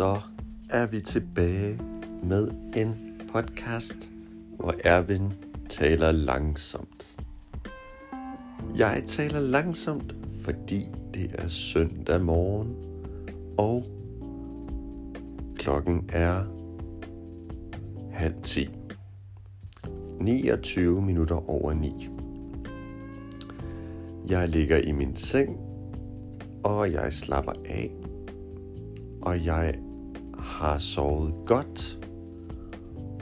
så er vi tilbage med en podcast, hvor Erwin taler langsomt. Jeg taler langsomt, fordi det er søndag morgen, og klokken er halv 10. 29 minutter over 9. Jeg ligger i min seng, og jeg slapper af, og jeg har sovet godt,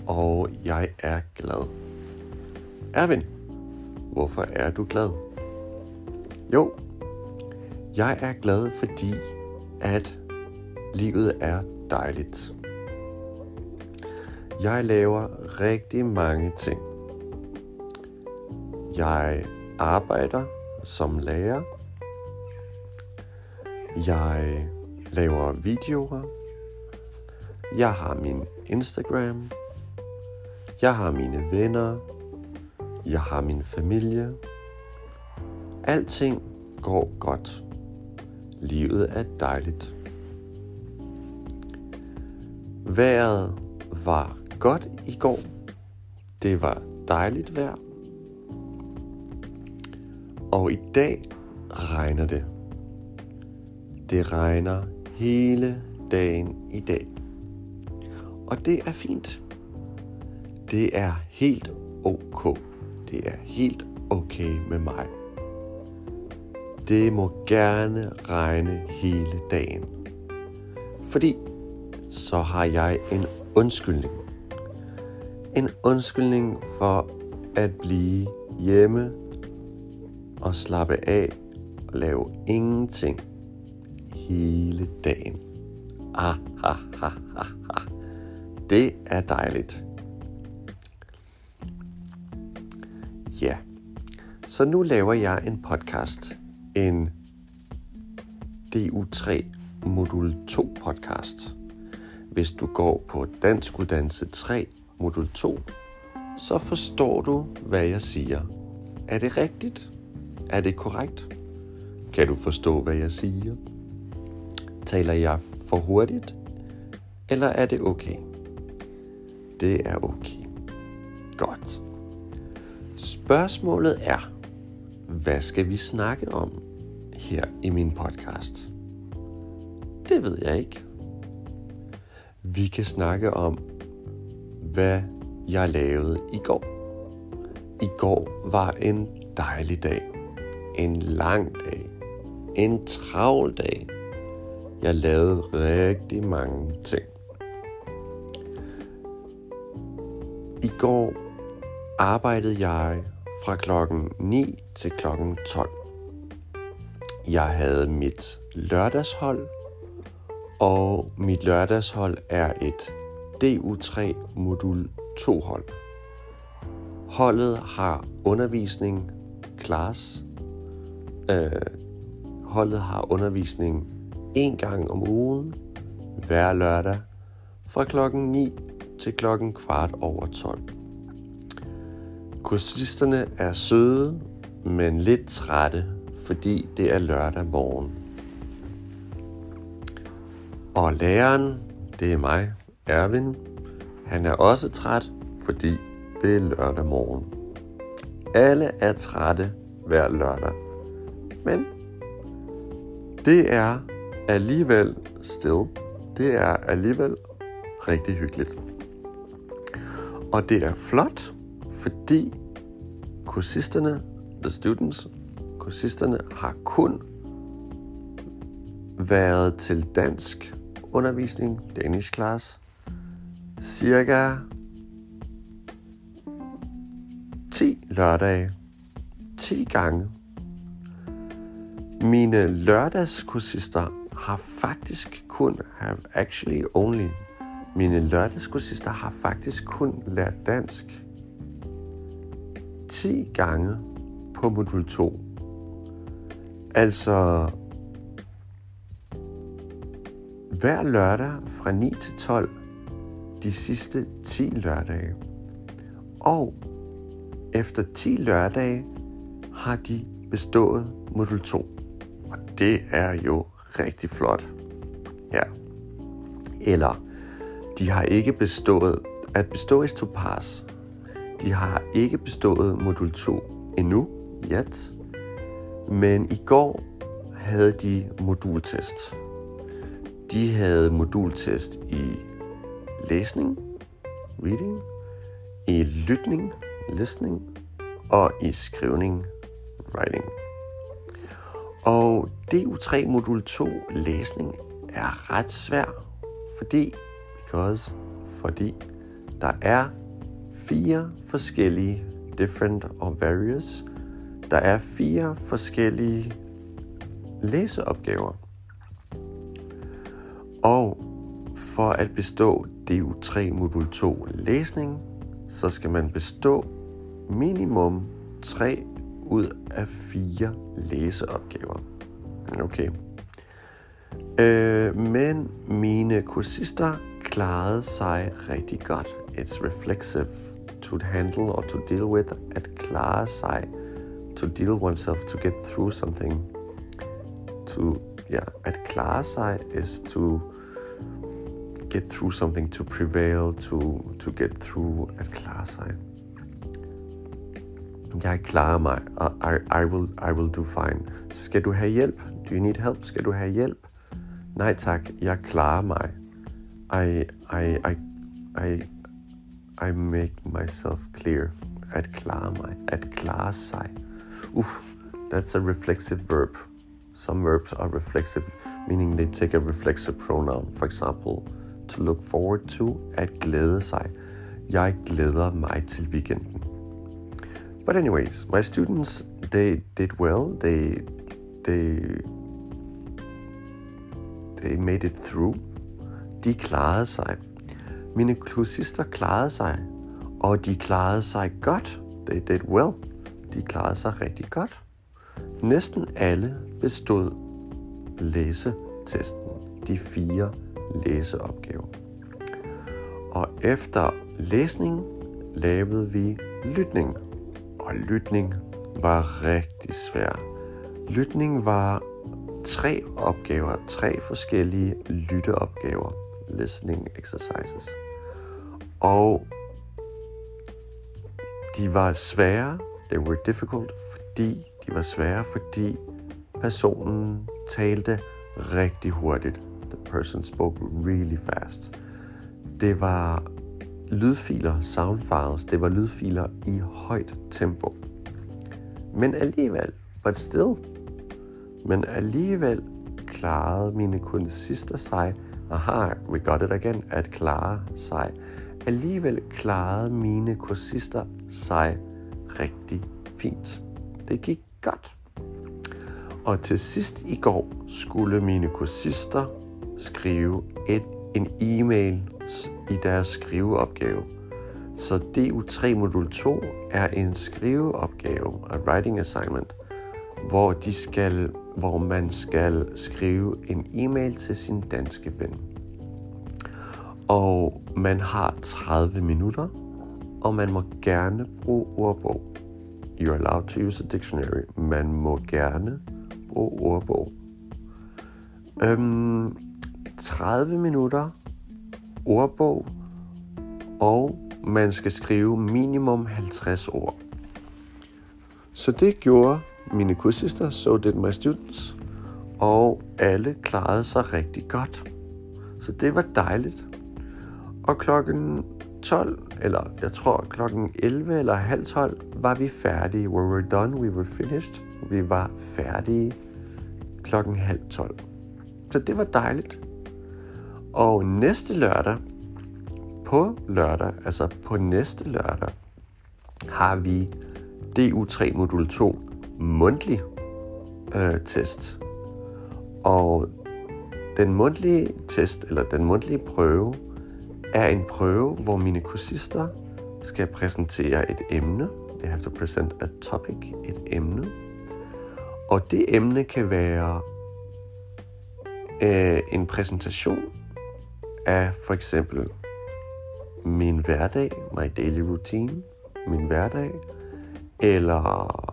og jeg er glad. Erwin, hvorfor er du glad? Jo, jeg er glad, fordi at livet er dejligt. Jeg laver rigtig mange ting. Jeg arbejder som lærer. Jeg laver videoer. Jeg har min Instagram. Jeg har mine venner. Jeg har min familie. Alting går godt. Livet er dejligt. Vejret var godt i går. Det var dejligt vejr. Og i dag regner det. Det regner hele dagen i dag. Og det er fint. Det er helt ok. Det er helt okay med mig. Det må gerne regne hele dagen. Fordi så har jeg en undskyldning. En undskyldning for at blive hjemme og slappe af og lave ingenting hele dagen. Ah, ha, ha, ha, ha. Det er dejligt. Ja, så nu laver jeg en podcast. En DU3 modul 2 podcast. Hvis du går på Dansk Uddannelse 3 modul 2, så forstår du, hvad jeg siger. Er det rigtigt? Er det korrekt? Kan du forstå, hvad jeg siger? Taler jeg for hurtigt? Eller er det okay? Det er okay. Godt. Spørgsmålet er, hvad skal vi snakke om her i min podcast? Det ved jeg ikke. Vi kan snakke om, hvad jeg lavede i går. I går var en dejlig dag. En lang dag. En travl dag. Jeg lavede rigtig mange ting. I går arbejdede jeg fra klokken 9 til klokken 12. Jeg havde mit lørdagshold, og mit lørdagshold er et DU3 modul 2 hold. Holdet har undervisning, class. Øh, holdet har undervisning en gang om ugen, hver lørdag, fra klokken 9 til klokken kvart over 12. Kursisterne er søde, men lidt trætte, fordi det er lørdag morgen. Og læreren, det er mig, Erwin, han er også træt, fordi det er lørdag morgen. Alle er trætte hver lørdag. Men det er alligevel still. Det er alligevel rigtig hyggeligt. Og det er flot, fordi kursisterne, the students, kursisterne har kun været til dansk undervisning, Danish class, cirka 10 lørdage. 10 gange. Mine lørdagskursister har faktisk kun, have actually only, mine lørdagskursister har faktisk kun lært dansk 10 gange på modul 2. Altså hver lørdag fra 9 til 12 de sidste 10 lørdage. Og efter 10 lørdage har de bestået modul 2. Og det er jo rigtig flot. Ja. Eller de har ikke bestået, at bestå is to pass. De har ikke bestået modul 2 endnu, yet. Men i går havde de modultest. De havde modultest i læsning, reading, i lytning, listening og i skrivning, writing. Og DU3 modul 2 læsning er ret svær, fordi, because, fordi der er fire forskellige different og various. Der er fire forskellige læseopgaver. Og for at bestå DU3 modul 2 læsning, så skal man bestå minimum 3 ud af 4 læseopgaver. Okay. Øh, men mine kursister klarede sig rigtig godt. It's reflexive to handle or to deal with at klare sig to deal oneself to get through something. To yeah at klare sig is to get through something to prevail to to get through at klare sig. Jeg klarer mig I, I, will, I will do fine. Skal du have hjælp? Do you need help? Skal du have hjælp? Nej tak jeg klarer mig. I, I, I, I, I make myself clear. At klare mig at klare sig Oof, that's a reflexive verb. Some verbs are reflexive meaning they take a reflexive pronoun. For example to look forward to at glæde sig jeg glæder mig til weekenden. But anyways, my students they did well. They they they made it through. De klarede sig. Mine kursister klarede sig, og de klarede sig godt. They did well. De klarede sig rigtig godt. Næsten alle bestod læsetesten, de fire læseopgaver. Og efter læsning lavede vi lytning og lytning var rigtig svær. Lytning var tre opgaver, tre forskellige lytteopgaver, listening exercises. Og de var svære, they were difficult, fordi de var svære, fordi personen talte rigtig hurtigt. The person spoke really fast. Det var lydfiler, sound files, det var lydfiler i højt tempo. Men alligevel, but still, men alligevel klarede mine kursister sig, aha, we got it again, at klare sig. Alligevel klarede mine kursister sig rigtig fint. Det gik godt. Og til sidst i går skulle mine kursister skrive et, en e-mail i deres skriveopgave. Så DU3 modul 2 er en skriveopgave, a writing assignment, hvor, de skal, hvor man skal skrive en e-mail til sin danske ven. Og man har 30 minutter, og man må gerne bruge ordbog. You're allowed to use a dictionary. Man må gerne bruge ordbog. Øhm, 30 minutter ordbog, og man skal skrive minimum 50 ord. Så det gjorde mine kursister, so did my students, og alle klarede sig rigtig godt. Så det var dejligt. Og klokken 12, eller jeg tror klokken 11 eller halv 12, var vi færdige. We were done, we were finished. Vi var færdige klokken halv 12. Så det var dejligt. Og næste lørdag, på lørdag, altså på næste lørdag, har vi DU3 modul 2 mundtlig øh, test. Og den mundtlige test, eller den mundtlige prøve, er en prøve, hvor mine kursister skal præsentere et emne. They have to present a topic, et emne. Og det emne kan være øh, en præsentation af for eksempel min hverdag, my daily routine, min hverdag, eller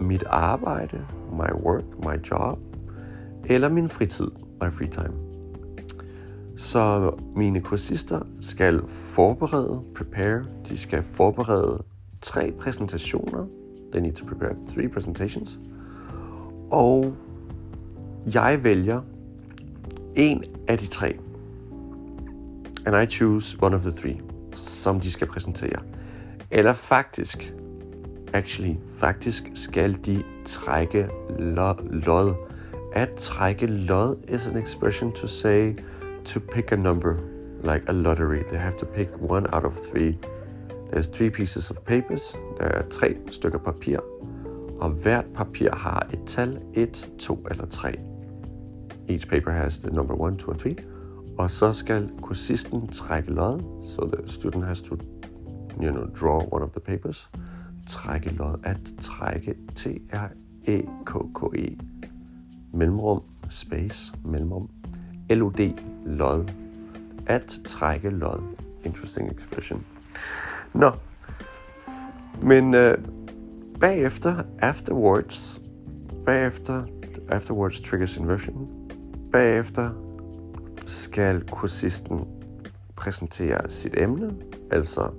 mit arbejde, my work, my job, eller min fritid, my free time. Så mine kursister skal forberede, prepare, de skal forberede tre præsentationer. They need to prepare three presentations. Og jeg vælger en af de tre. And I choose one of the three, som de skal præsentere. Eller faktisk, actually, faktisk skal de trække lod. At trække lod is an expression to say to pick a number, like a lottery. They have to pick one out of three. There's three pieces of papers. Der er tre stykker papir, og hvert papir har et tal, 1, 2 eller 3. Each paper has the number 1, 2 and 3. Og så skal kursisten trække lod, so the student has to you know, draw one of the papers. Trække lod, at trække, T-R-E-K-K-E, mellemrum, space, mellemrum, L-O-D, lod, at trække lod. Interesting expression. Nå, men øh, bagefter, afterwards, bagefter, afterwards triggers inversion, bagefter skal kursisten præsentere sit emne, altså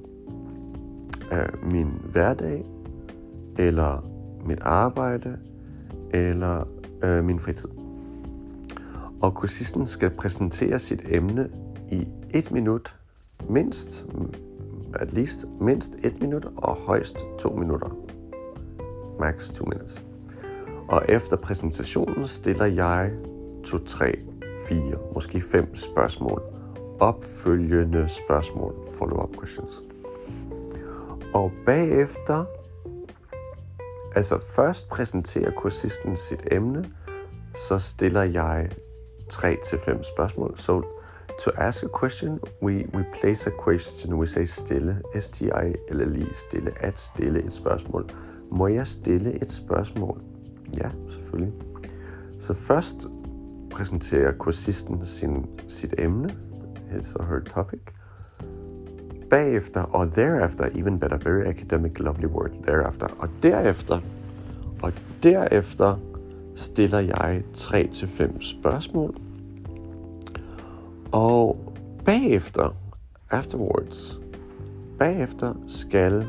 af min hverdag, eller mit arbejde, eller øh, min fritid. Og kursisten skal præsentere sit emne i et minut, mindst, at least mindst et minut, og højst to minutter. Max 2 minutes. Og efter præsentationen stiller jeg to, tre, fire, måske fem spørgsmål. Opfølgende spørgsmål, follow-up questions. Og bagefter, altså først præsenterer kursisten sit emne, så stiller jeg 3 til fem spørgsmål. So to ask a question, we, we place a question, we say stille, S-T-I-L-L-E, stille, at stille et spørgsmål. Må jeg stille et spørgsmål? Ja, selvfølgelig. Så først præsenterer kursisten sin, sit emne, his or her topic. Bagefter, og thereafter, even better, very academic, lovely word, thereafter. Og derefter, og derefter stiller jeg 3 til spørgsmål. Og bagefter, afterwards, bagefter skal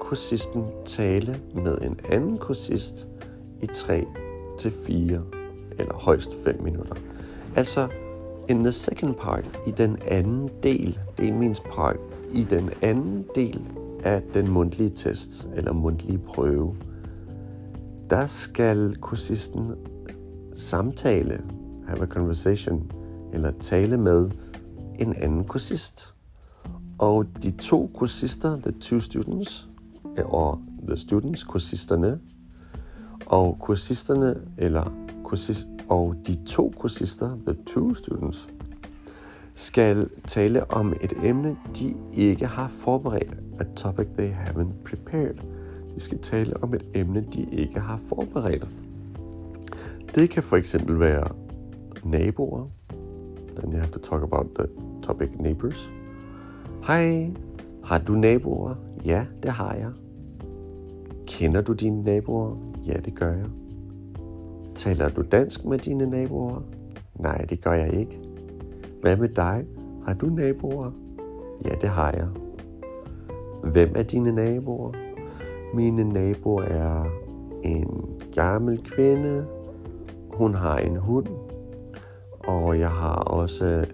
kursisten tale med en anden kursist i 3 til 4 eller højst 5 minutter. Altså, in the second part, i den anden del, det er min part, i den anden del af den mundtlige test, eller mundtlige prøve, der skal kursisten samtale, have a conversation, eller tale med en anden kursist. Og de to kursister, the two students, og the students, kursisterne, og kursisterne, eller kursist, og de to kursister, the two students, skal tale om et emne, de ikke har forberedt. A topic they haven't prepared. De skal tale om et emne, de ikke har forberedt. Det kan for eksempel være naboer. Then you have to talk about the topic neighbors. Hej, har du naboer? Ja, det har jeg. Kender du dine naboer? Ja, det gør jeg. Taler du dansk med dine naboer? Nej, det gør jeg ikke. Hvad med dig? Har du naboer? Ja, det har jeg. Hvem er dine naboer? Mine naboer er en gammel kvinde. Hun har en hund. Og jeg har også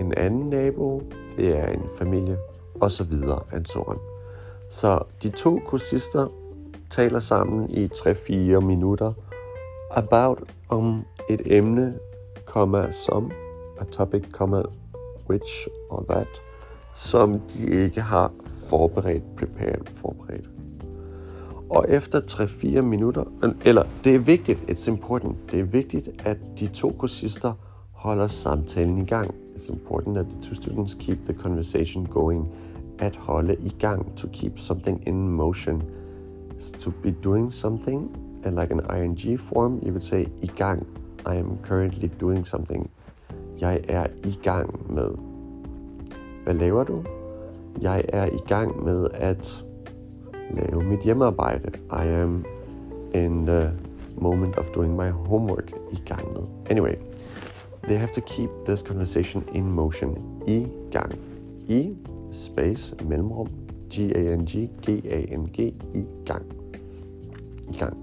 en anden nabo. Det er en familie. Og så videre, and so on. Så de to kursister taler sammen i 3-4 minutter about om et emne, komma, som a topic, comma, which or that, som de ikke har forberedt, prepared, forberedt. Og efter 3-4 minutter, eller det er vigtigt, it's important, det er vigtigt, at de to kursister holder samtalen i gang. It's important that the two students keep the conversation going. At holde i gang, to keep something in motion. To be doing something, and like an ing form, you could say i gang. I am currently doing something. Jeg er i gang med. Hvad laver du? Jeg er i gang med at lave mit hjemmearbejde. I am in the moment of doing my homework i gang med. Anyway, they have to keep this conversation in motion. I gang. I space mellemrum G-A-N-G, G-A-N-G, i gang. I gang.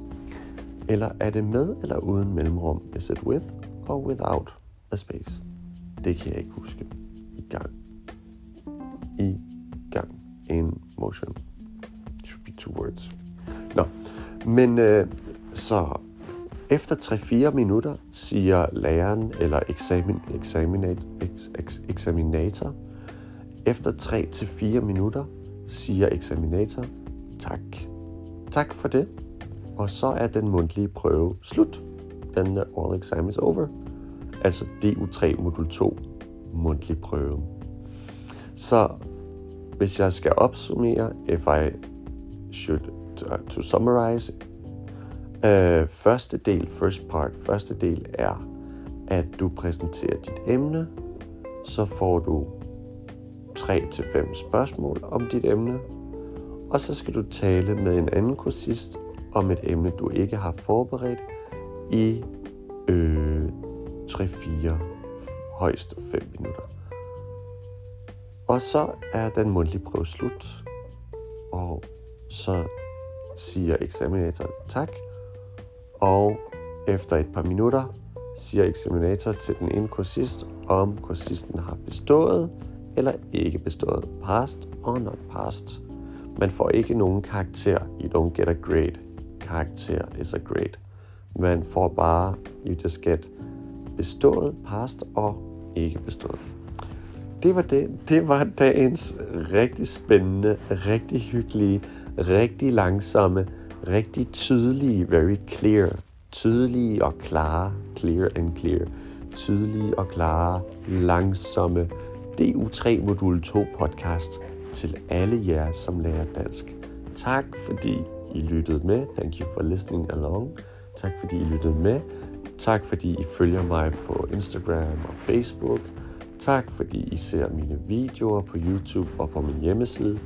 Eller er det med eller uden mellemrum? Is it with or without af space? Det kan jeg ikke huske. I gang. I gang. In motion. It should be two words. Nå, men øh, så efter 3-4 minutter siger læreren eller examin, examinat, ex, ex, examinator, efter 3-4 minutter siger eksaminator, tak. Tak for det. Og så er den mundtlige prøve slut. Den all exam is over. Altså DU3 modul 2 mundtlig prøve. Så hvis jeg skal opsummere, if I should uh, to, summarize, øh, første del, first part, første del er, at du præsenterer dit emne, så får du 3-5 spørgsmål om dit emne, og så skal du tale med en anden kursist om et emne, du ikke har forberedt i øh, 3-4, højst 5 minutter. Og så er den mundtlige prøve slut, og så siger eksaminator tak, og efter et par minutter siger eksaminator til den ene kursist, om kursisten har bestået, eller ikke bestået. Past or not past. Man får ikke nogen karakter. You don't get a grade. Karakter is a grade. Man får bare, you just get bestået, past og ikke bestået. Det var det. Det var dagens rigtig spændende, rigtig hyggelige, rigtig langsomme, rigtig tydelige, very clear, tydelige og klare, clear and clear, tydelige og klare, langsomme, DU3 Modul 2 podcast til alle jer, som lærer dansk. Tak fordi I lyttede med. Thank you for listening along. Tak fordi I lyttede med. Tak fordi I følger mig på Instagram og Facebook. Tak fordi I ser mine videoer på YouTube og på min hjemmeside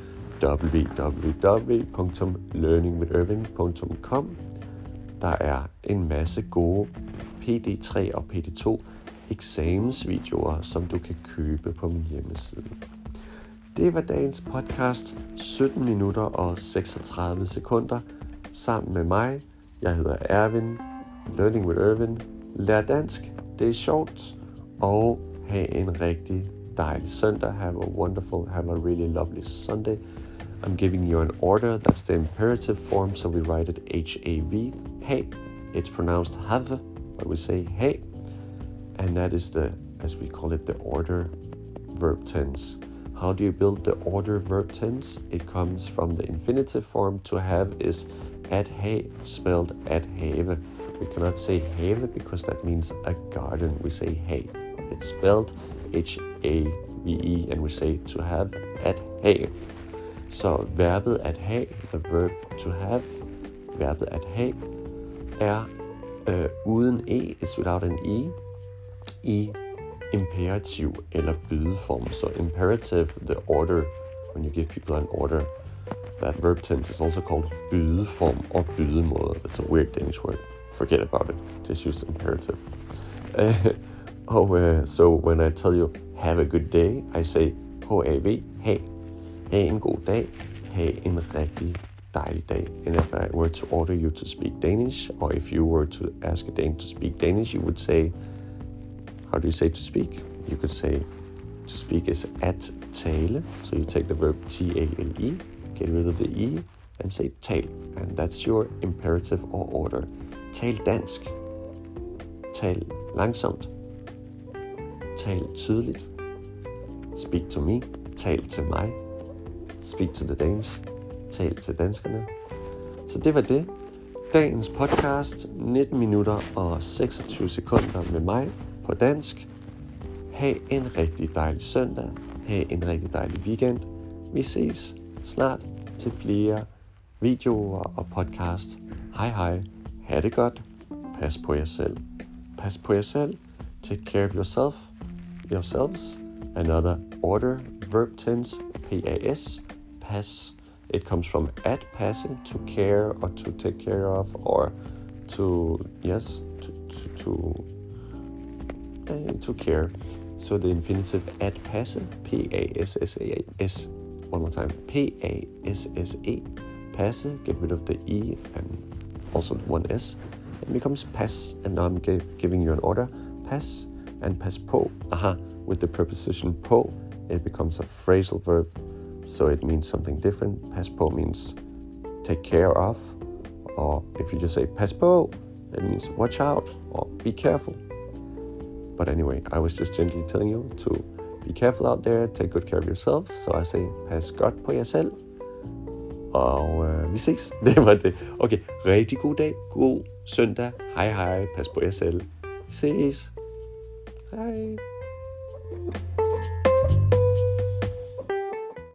www.learningwithirving.com Der er en masse gode PD3 og PD2 eksamensvideoer, som du kan købe på min hjemmeside. Det var dagens podcast, 17 minutter og 36 sekunder, sammen med mig. Jeg hedder Ervin, Learning with Ervin. Lær dansk, det er sjovt, og have en rigtig dejlig søndag. Have a wonderful, have a really lovely Sunday. I'm giving you an order. That's the imperative form, so we write it H-A-V. Hey, it's pronounced have, but we say hey and that is the, as we call it, the order verb tense. How do you build the order verb tense? It comes from the infinitive form. To have is at hay, spelled at have. We cannot say have because that means a garden. We say hay. It's spelled H A V E, and we say to have at hay. Så verbet at have, the verb to have, verbet at have, er uh, uden e, is without an e, i imperativ eller bydeform. So imperative, the order, when you give people an order, that verb tense is also called bydeform or bydemåde. That's a weird Danish word. Forget about it. Just use imperative. Uh, oh, uh, so when I tell you have a good day, I say H-A-V, hey. Ha en god dag. Ha en rigtig dejlig dag. And if I were to order you to speak Danish, or if you were to ask a Dane to speak Danish, you would say how do you say to speak? You could say to speak is at tale. So you take the verb T-A-L-E, get rid of the E, and say tal. And that's your imperative or order. Tal dansk. Tal langsomt. Tal tydeligt. Speak to me. Tal til mig. Speak to the Danes. Tal til danskerne. Så det var det. Dagens podcast, 19 minutter og 26 sekunder med mig, på dansk. Ha' en rigtig dejlig søndag. Ha' en rigtig dejlig weekend. Vi ses snart til flere videoer og podcast. Hej hej. Ha' det godt. Pas på jer selv. Pas på jer selv. Take care of yourself. Yourselves. Another order. Verb tense. P-A-S. Pass. It comes from at passing to care or to take care of or to yes to to, to eh, I took care. So the infinitive at passe, P-A-S-S-A-S, one more time, P-A-S-S-E, passe, get rid of the E and also one S, it becomes pass, and now I'm giving you an order, pass and pass po, aha, with the preposition po, it becomes a phrasal verb, so it means something different. Pass po means take care of, or if you just say pass po, it means watch out or be careful. But anyway, I was just gently telling you to be careful out there, take good care of yourselves. So I say, pas godt på jer selv. Og øh, vi ses. Det var det. Okay, rigtig god dag. God søndag. Hej hej. Pas på jer selv. Vi ses. Hej.